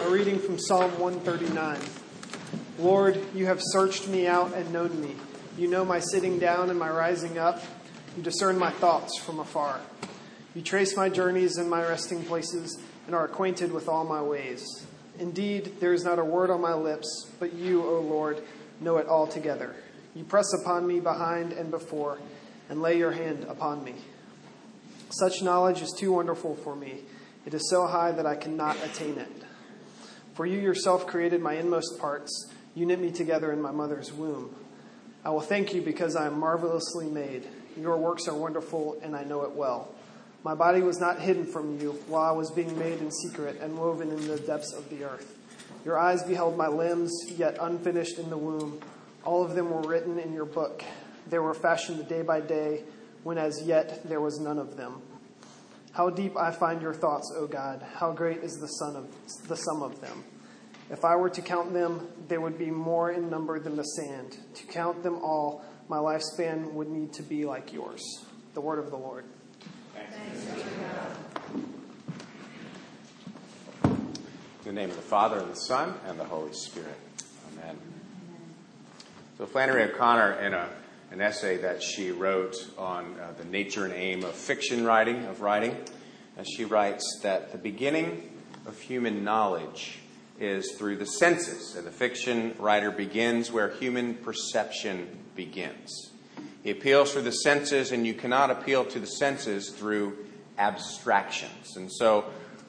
A reading from Psalm 139. Lord, you have searched me out and known me. You know my sitting down and my rising up. You discern my thoughts from afar. You trace my journeys and my resting places and are acquainted with all my ways. Indeed, there is not a word on my lips, but you, O Lord, know it altogether. You press upon me behind and before, and lay your hand upon me. Such knowledge is too wonderful for me. It is so high that I cannot attain it. For you yourself created my inmost parts. You knit me together in my mother's womb. I will thank you because I am marvelously made. Your works are wonderful, and I know it well. My body was not hidden from you while I was being made in secret and woven in the depths of the earth. Your eyes beheld my limbs, yet unfinished in the womb. All of them were written in your book. They were fashioned day by day, when as yet there was none of them. How deep I find your thoughts, O God. How great is the sum of, the sum of them. If I were to count them, they would be more in number than the sand. To count them all, my lifespan would need to be like yours. The word of the Lord. In the name of the Father, and the Son, and the Holy Spirit. Amen. So, Flannery O'Connor, in a, an essay that she wrote on uh, the nature and aim of fiction writing, of writing, uh, she writes that the beginning of human knowledge is through the senses. And the fiction writer begins where human perception begins. He appeals through the senses, and you cannot appeal to the senses through abstractions. And so,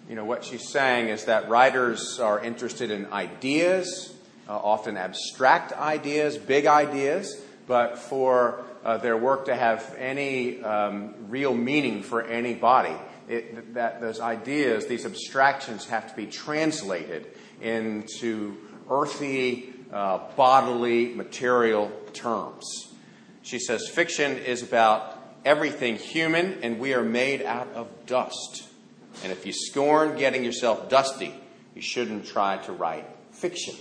you know, what she's saying is that writers are interested in ideas, uh, often abstract ideas, big ideas, but for uh, their work to have any um, real meaning for anybody, it, that those ideas, these abstractions, have to be translated into earthy, uh, bodily, material terms. She says fiction is about everything human, and we are made out of dust. And if you scorn getting yourself dusty, you shouldn't try to write fiction.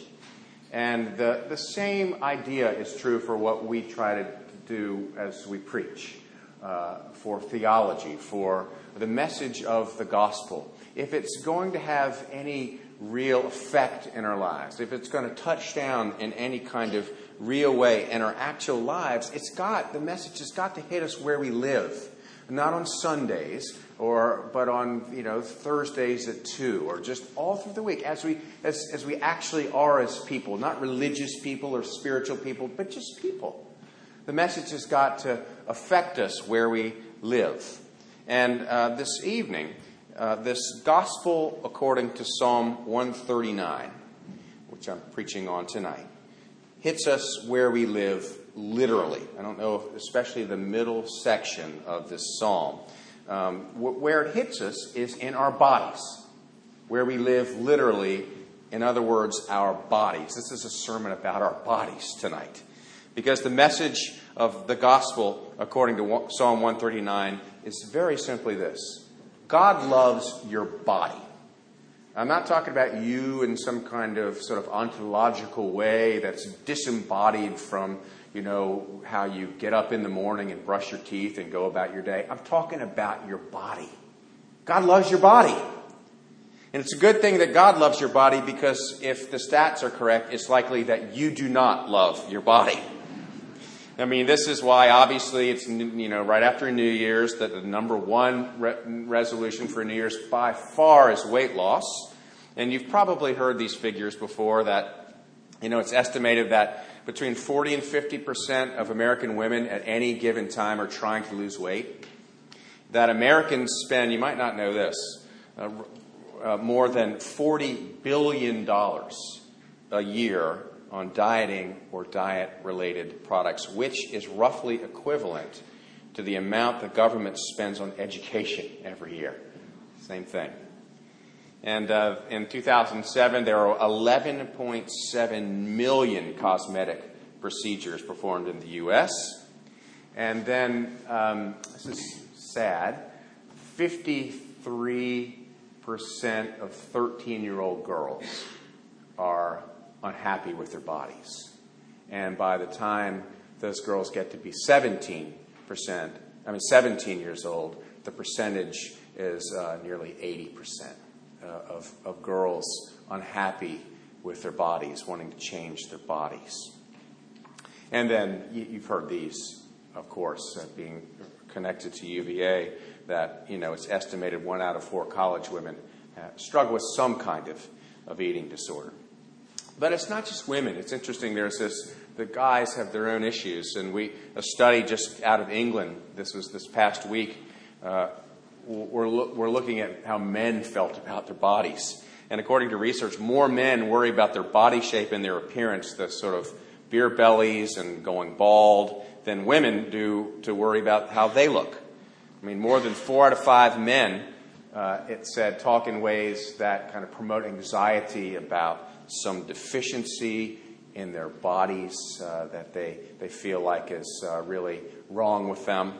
And the, the same idea is true for what we try to do as we preach, uh, for theology, for the message of the gospel. If it's going to have any real effect in our lives, if it's going to touch down in any kind of real way in our actual lives, it's got, the message has got to hit us where we live. Not on Sundays, or, but on, you know, Thursdays at 2, or just all through the week as we, as, as we actually are as people, not religious people or spiritual people, but just people. The message has got to affect us where we live. And uh, this evening, uh, this gospel according to Psalm 139, which I'm preaching on tonight, hits us where we live literally. I don't know, especially the middle section of this psalm. Um, where it hits us is in our bodies, where we live literally, in other words, our bodies. This is a sermon about our bodies tonight. Because the message of the gospel, according to Psalm 139, is very simply this God loves your body. I'm not talking about you in some kind of sort of ontological way that's disembodied from, you know, how you get up in the morning and brush your teeth and go about your day. I'm talking about your body. God loves your body. And it's a good thing that God loves your body because if the stats are correct, it's likely that you do not love your body. I mean, this is why obviously it's, you know, right after New Year's that the number one re- resolution for New Year's by far is weight loss. And you've probably heard these figures before that, you know, it's estimated that between 40 and 50% of American women at any given time are trying to lose weight. That Americans spend, you might not know this, uh, uh, more than $40 billion a year on dieting or diet related products, which is roughly equivalent to the amount the government spends on education every year. Same thing. And uh, in 2007, there were 11.7 million cosmetic procedures performed in the U.S. And then, um, this is sad, 53% of 13 year old girls are unhappy with their bodies. And by the time those girls get to be 17%, I mean 17 years old, the percentage is uh, nearly 80% uh, of, of girls unhappy with their bodies, wanting to change their bodies. And then you, you've heard these, of course, uh, being connected to UVA, that you know it's estimated one out of four college women uh, struggle with some kind of, of eating disorder. But it's not just women. It's interesting. There's this. The guys have their own issues, and we a study just out of England. This was this past week. Uh, we're, lo- we're looking at how men felt about their bodies. And according to research, more men worry about their body shape and their appearance, the sort of beer bellies and going bald, than women do to worry about how they look. I mean, more than four out of five men, uh, it said, talk in ways that kind of promote anxiety about some deficiency in their bodies uh, that they, they feel like is uh, really wrong with them.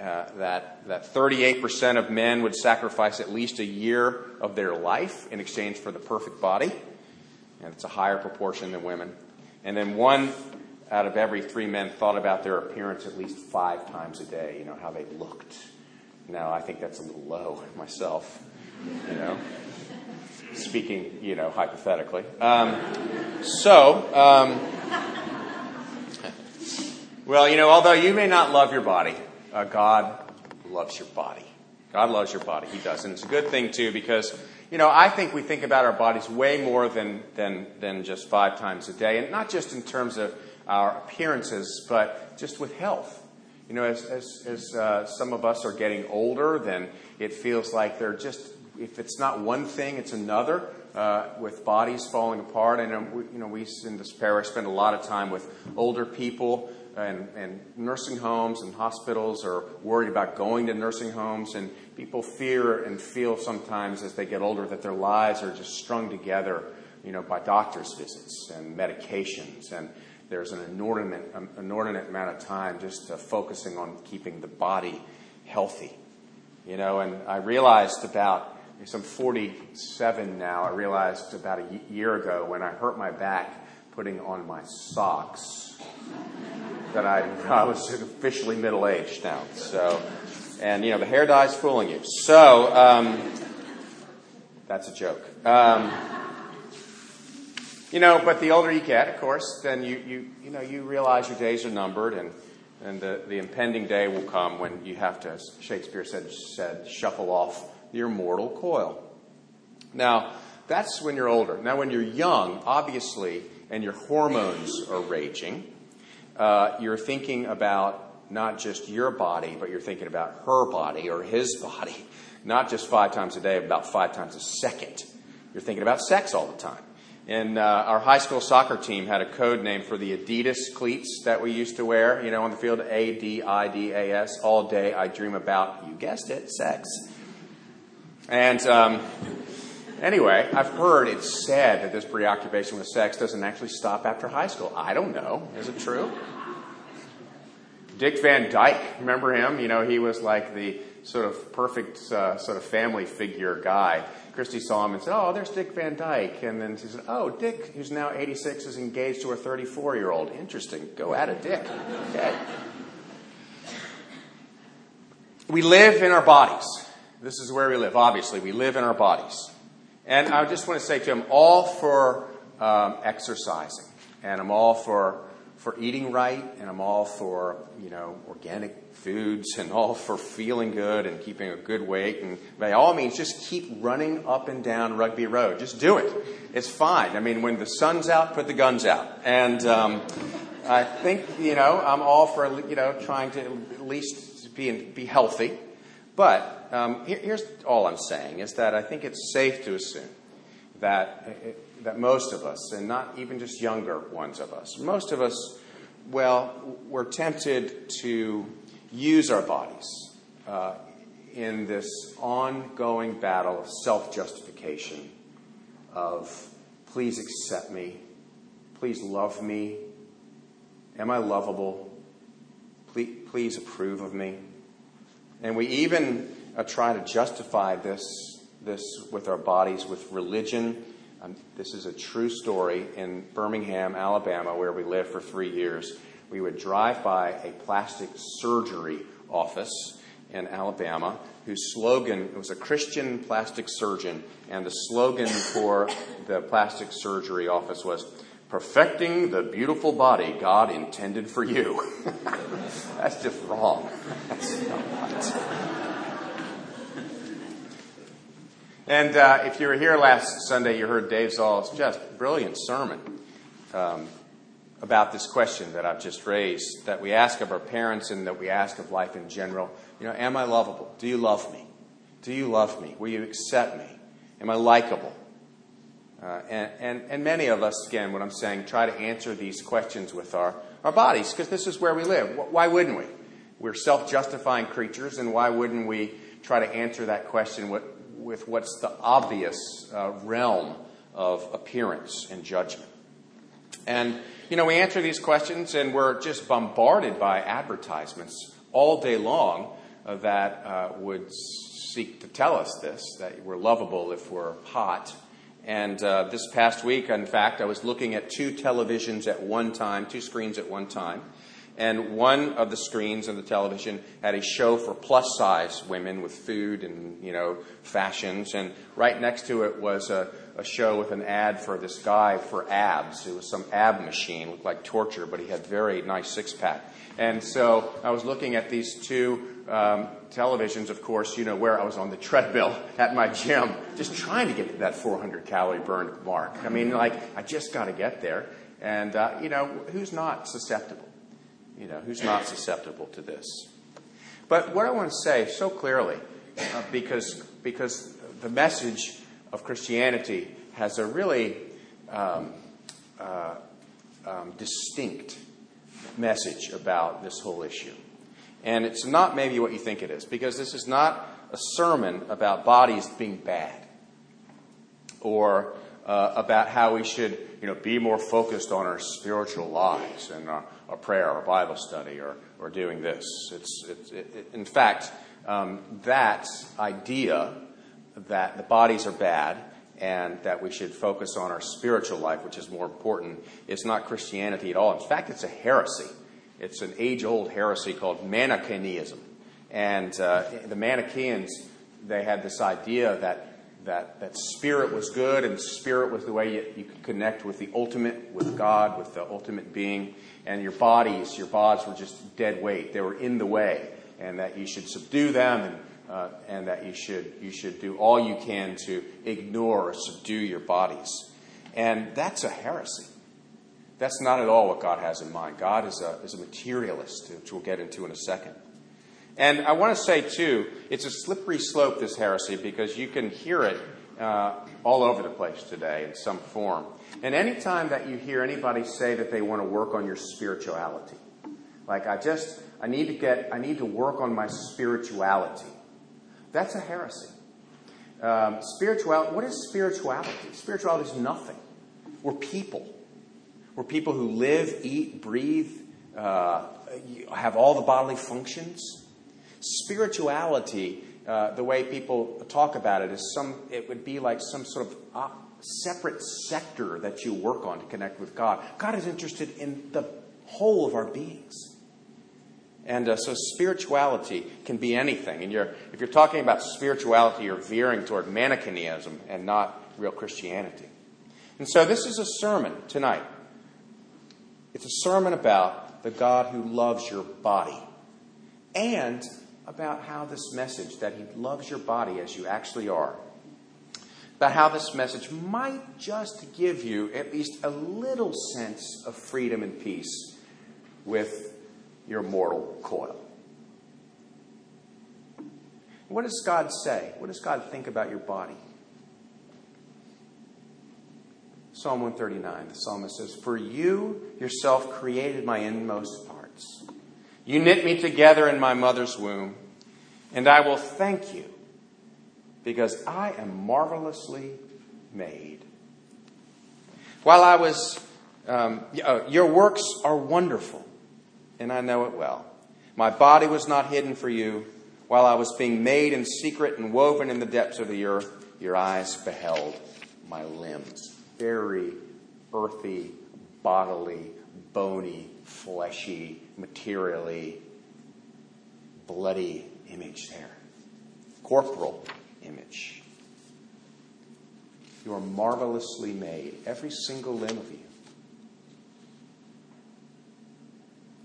Uh, that, that 38% of men would sacrifice at least a year of their life in exchange for the perfect body. And it's a higher proportion than women. And then one out of every three men thought about their appearance at least five times a day, you know, how they looked. Now, I think that's a little low myself, you know, speaking, you know, hypothetically. Um, so, um, well, you know, although you may not love your body, uh, God loves your body. God loves your body. He does. And it's a good thing, too, because, you know, I think we think about our bodies way more than, than, than just five times a day. And not just in terms of our appearances, but just with health. You know, as, as, as uh, some of us are getting older, then it feels like they're just, if it's not one thing, it's another. Uh, with bodies falling apart. And, um, we, you know, we in this parish spend a lot of time with older people and, and nursing homes and hospitals are worried about going to nursing homes, and people fear and feel sometimes as they get older that their lives are just strung together, you know, by doctor's visits and medications, and there's an inordinate, um, inordinate amount of time just uh, focusing on keeping the body healthy, you know. And I realized about I'm 47 now. I realized about a year ago when I hurt my back putting on my socks that I, I was officially middle aged now. So, and you know, the hair dye's fooling you. So, um, that's a joke. Um, you know, but the older you get, of course, then you, you, you know, you realize your days are numbered and, and the, the impending day will come when you have to, Shakespeare said, said, shuffle off your mortal coil. Now, that's when you're older. Now, when you're young, obviously, and your hormones are raging, uh, you're thinking about not just your body, but you're thinking about her body or his body. Not just five times a day, about five times a second. You're thinking about sex all the time. And uh, our high school soccer team had a code name for the Adidas cleats that we used to wear, you know, on the field A D I D A S. All day I dream about, you guessed it, sex. And um, anyway, I've heard it's said that this preoccupation with sex doesn't actually stop after high school. I don't know. Is it true? Dick Van Dyke, remember him? You know, he was like the sort of perfect uh, sort of family figure guy. Christy saw him and said, "Oh, there's Dick Van Dyke." And then she said, "Oh, Dick, who's now 86, is engaged to a 34-year-old. Interesting. Go at it, Dick." Okay. We live in our bodies. This is where we live. Obviously, we live in our bodies. And I just want to say to him, all for um, exercising, and I'm all for for eating right, and I'm all for you know organic foods, and all for feeling good and keeping a good weight. And by all means, just keep running up and down Rugby Road. Just do it. It's fine. I mean, when the sun's out, put the guns out. And um, I think you know I'm all for you know trying to at least be be healthy. But here's all I'm saying is that I think it's safe to assume that that most of us, and not even just younger ones of us, most of us, well, we're tempted to use our bodies uh, in this ongoing battle of self justification, of please accept me, please love me, am I lovable, please approve of me. And we even uh, try to justify this, this with our bodies with religion um, this is a true story in Birmingham, Alabama, where we lived for three years. We would drive by a plastic surgery office, in Alabama whose slogan was a Christian plastic surgeon, and the slogan for the plastic surgery office was perfecting the beautiful body God intended for you. That's just wrong. That's not right. And uh, if you were here last Sunday, you heard Dave Zahl's just brilliant sermon um, about this question that I've just raised, that we ask of our parents and that we ask of life in general. You know, am I lovable? Do you love me? Do you love me? Will you accept me? Am I likable? Uh, and, and, and many of us, again, what I'm saying, try to answer these questions with our, our bodies because this is where we live. Why wouldn't we? We're self justifying creatures, and why wouldn't we try to answer that question with, with what's the obvious uh, realm of appearance and judgment. And, you know, we answer these questions and we're just bombarded by advertisements all day long uh, that uh, would seek to tell us this that we're lovable if we're hot. And uh, this past week, in fact, I was looking at two televisions at one time, two screens at one time and one of the screens on the television had a show for plus size women with food and you know fashions. And right next to it was a, a show with an ad for this guy for abs. It was some ab machine looked like torture but he had very nice six pack and so i was looking at these two um, televisions of course you know where i was on the treadmill at my gym just trying to get to that 400 calorie burn mark. I mean like i just got to get there. And uh, you know who's not susceptible you know, who's not susceptible to this? But what I want to say so clearly, uh, because, because the message of Christianity has a really um, uh, um, distinct message about this whole issue. And it's not maybe what you think it is, because this is not a sermon about bodies being bad or uh, about how we should you know, be more focused on our spiritual lives and our, a prayer or a Bible study or, or doing this. It's, it's it, in fact, um, that idea that the bodies are bad and that we should focus on our spiritual life, which is more important, is not Christianity at all. In fact, it's a heresy. It's an age old heresy called Manichaeism. And uh, the Manichaeans, they had this idea that that, that spirit was good and spirit was the way you, you could connect with the ultimate, with God, with the ultimate being and your bodies, your bodies were just dead weight. They were in the way, and that you should subdue them, and, uh, and that you should, you should do all you can to ignore or subdue your bodies. And that's a heresy. That's not at all what God has in mind. God is a, is a materialist, which we'll get into in a second. And I want to say, too, it's a slippery slope, this heresy, because you can hear it uh, all over the place today in some form. And anytime that you hear anybody say that they want to work on your spirituality, like I just, I need to get, I need to work on my spirituality, that's a heresy. Um, spirituality, what is spirituality? Spirituality is nothing. We're people. We're people who live, eat, breathe, uh, have all the bodily functions. Spirituality uh, the way people talk about it is some it would be like some sort of uh, separate sector that you work on to connect with God. God is interested in the whole of our beings. And uh, so spirituality can be anything. And you're, if you're talking about spirituality, you're veering toward Manichaeism and not real Christianity. And so this is a sermon tonight. It's a sermon about the God who loves your body and about how this message, that He loves your body as you actually are, about how this message might just give you at least a little sense of freedom and peace with your mortal coil. What does God say? What does God think about your body? Psalm 139, the psalmist says, For you yourself created my inmost parts. You knit me together in my mother's womb, and I will thank you because I am marvelously made. While I was, um, uh, your works are wonderful, and I know it well. My body was not hidden for you. While I was being made in secret and woven in the depths of the earth, your eyes beheld my limbs. Very earthy, bodily, bony, fleshy, materially bloody image there. Corporal image. You are marvelously made, every single limb of you.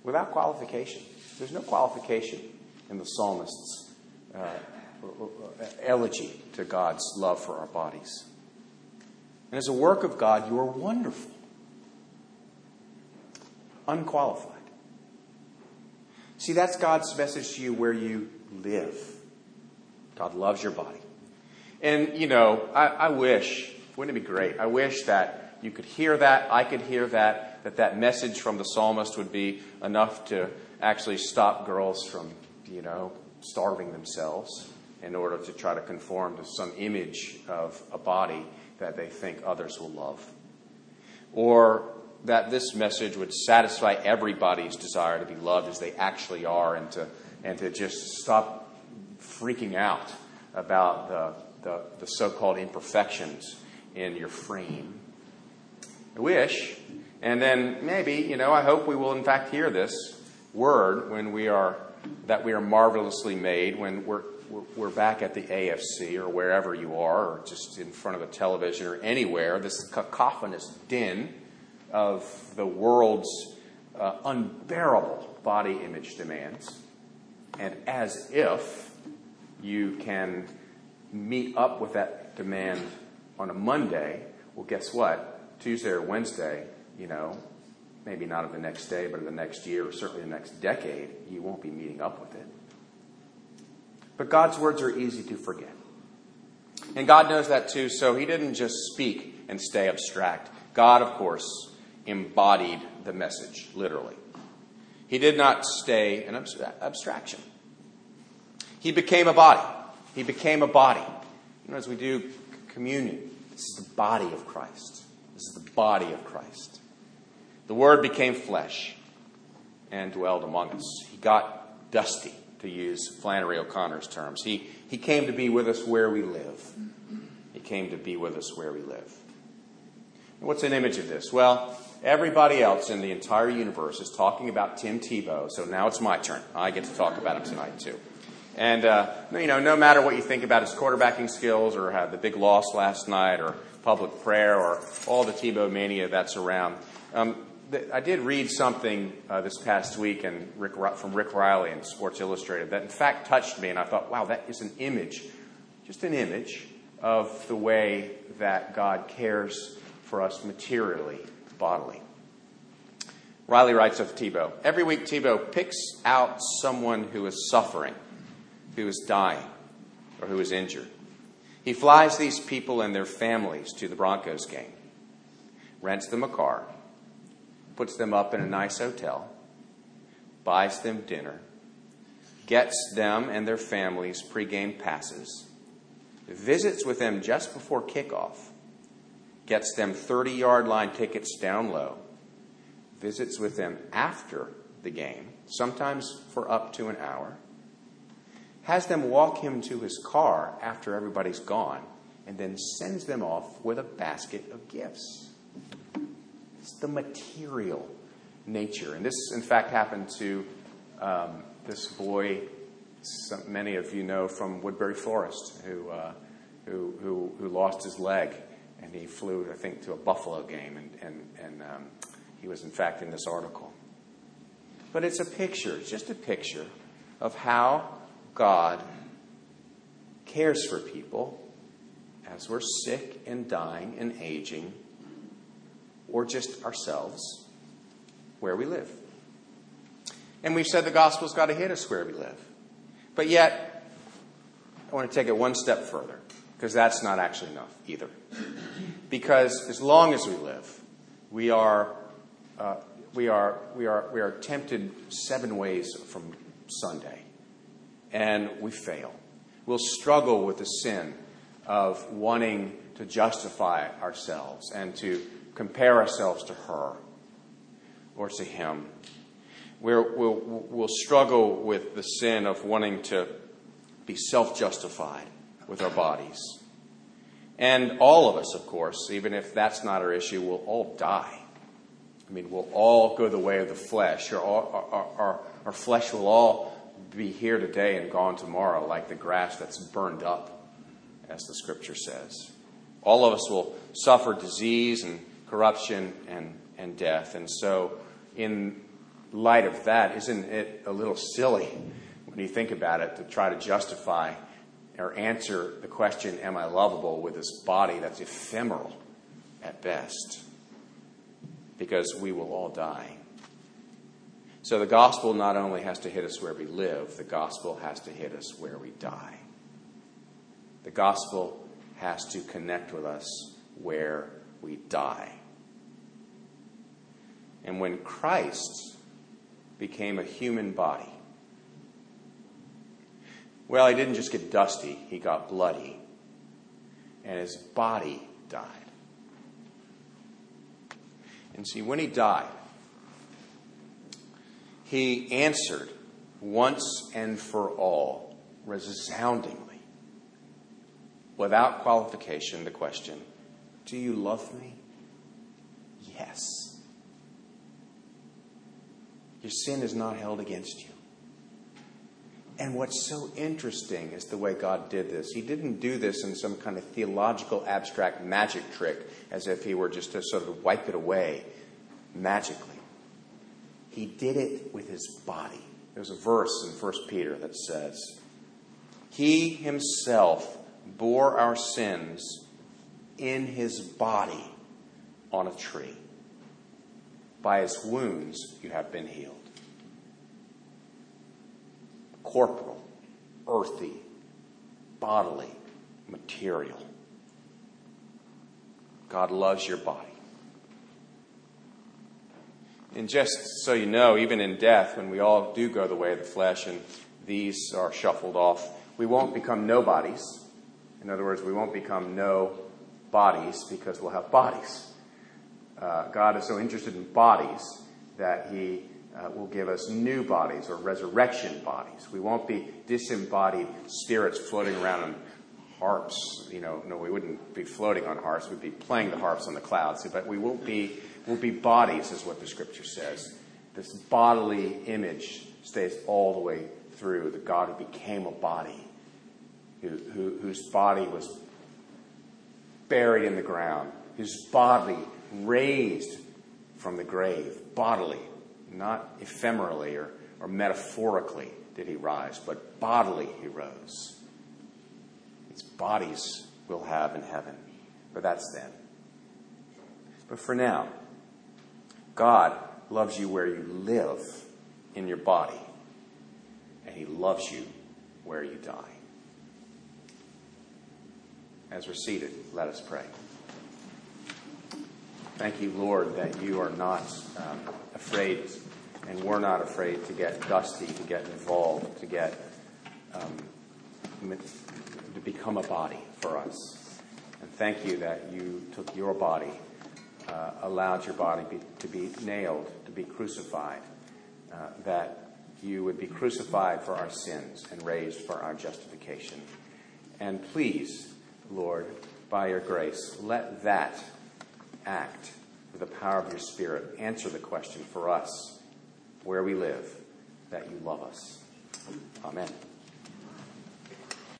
Without qualification. There's no qualification in the psalmist's uh, elegy to God's love for our bodies. And as a work of God, you are wonderful, unqualified. See, that's God's message to you where you live. God loves your body. And, you know, I, I wish, wouldn't it be great? I wish that you could hear that, I could hear that, that that message from the psalmist would be enough to actually stop girls from, you know, starving themselves in order to try to conform to some image of a body that they think others will love. Or that this message would satisfy everybody's desire to be loved as they actually are and to, and to just stop freaking out about the, the, the so called imperfections in your frame. I wish. And then maybe, you know, I hope we will in fact hear this word when we are, that we are marvelously made, when we're, we're back at the AFC or wherever you are, or just in front of a television or anywhere, this cacophonous din of the world's uh, unbearable body image demands. And as if you can meet up with that demand on a Monday, well, guess what? Tuesday or Wednesday, you know, maybe not of the next day, but of the next year, or certainly the next decade, you won't be meeting up with it. But God's words are easy to forget. And God knows that too, so He didn't just speak and stay abstract. God, of course, embodied the message, literally. He did not stay an abstraction. He became a body. He became a body. You know, as we do communion, this is the body of Christ. This is the body of Christ. The Word became flesh and dwelled among us. He got dusty, to use Flannery O'Connor's terms. He, he came to be with us where we live. He came to be with us where we live. What's an image of this? Well, Everybody else in the entire universe is talking about Tim Tebow, so now it's my turn. I get to talk about him tonight, too. And, uh, you know, no matter what you think about his quarterbacking skills or had the big loss last night or public prayer or all the Tebow mania that's around, um, I did read something uh, this past week and Rick, from Rick Reilly in Sports Illustrated that in fact touched me, and I thought, wow, that is an image, just an image of the way that God cares for us materially bodily. Reilly writes of Tebow Every week, Tebow picks out someone who is suffering, who is dying, or who is injured. He flies these people and their families to the Broncos game, rents them a car, puts them up in a nice hotel, buys them dinner, gets them and their families pregame passes, visits with them just before kickoff, gets them 30 yard line tickets down low, visits with them after the game, sometimes for up to an hour, has them walk him to his car after everybody's gone, and then sends them off with a basket of gifts. It's the material nature. And this, in fact, happened to um, this boy, some, many of you know from Woodberry Forest, who, uh, who, who, who lost his leg and he flew, I think, to a Buffalo game, and, and, and um, he was, in fact, in this article. But it's a picture, it's just a picture of how God cares for people as we're sick and dying and aging, or just ourselves, where we live. And we've said the gospel's got to hit us where we live. But yet, I want to take it one step further because that's not actually enough either. Because as long as we live, we are, uh, we are, we are, we are tempted seven ways from Sunday, and we fail. We'll struggle with the sin of wanting to justify ourselves and to compare ourselves to her or to him. we will we'll struggle with the sin of wanting to be self justified with our bodies. And all of us, of course, even if that's not our issue, will all die. I mean, we'll all go the way of the flesh. Our, our, our, our flesh will all be here today and gone tomorrow like the grass that's burned up, as the scripture says. All of us will suffer disease and corruption and, and death. And so, in light of that, isn't it a little silly when you think about it to try to justify or answer the question, Am I lovable, with this body that's ephemeral at best? Because we will all die. So the gospel not only has to hit us where we live, the gospel has to hit us where we die. The gospel has to connect with us where we die. And when Christ became a human body, well, he didn't just get dusty, he got bloody. And his body died. And see, when he died, he answered once and for all, resoundingly, without qualification, the question Do you love me? Yes. Your sin is not held against you. And what's so interesting is the way God did this. He didn't do this in some kind of theological, abstract magic trick as if He were just to sort of wipe it away magically. He did it with His body. There's a verse in 1 Peter that says, He Himself bore our sins in His body on a tree. By His wounds you have been healed corporal, earthy, bodily, material. God loves your body. And just so you know, even in death, when we all do go the way of the flesh and these are shuffled off, we won't become nobodies. In other words, we won't become no bodies because we'll have bodies. Uh, God is so interested in bodies that He uh, will give us new bodies or resurrection bodies. We won't be disembodied spirits floating around on harps. You know, no, we wouldn't be floating on harps. We'd be playing the harps on the clouds. But we won't be, we'll be bodies, is what the scripture says. This bodily image stays all the way through the God who became a body, who, who, whose body was buried in the ground, whose body raised from the grave, bodily not ephemerally or, or metaphorically did he rise, but bodily he rose. Its bodies we'll have in heaven, but that's then. But for now, God loves you where you live in your body, and he loves you where you die. As we're seated, let us pray. Thank you, Lord, that you are not um, afraid and we're not afraid to get dusty, to get involved, to get um, to become a body for us. And thank you that you took your body, uh, allowed your body be, to be nailed, to be crucified, uh, that you would be crucified for our sins and raised for our justification. And please, Lord, by your grace, let that act with the power of your Spirit answer the question for us where we live, that you love us. Amen.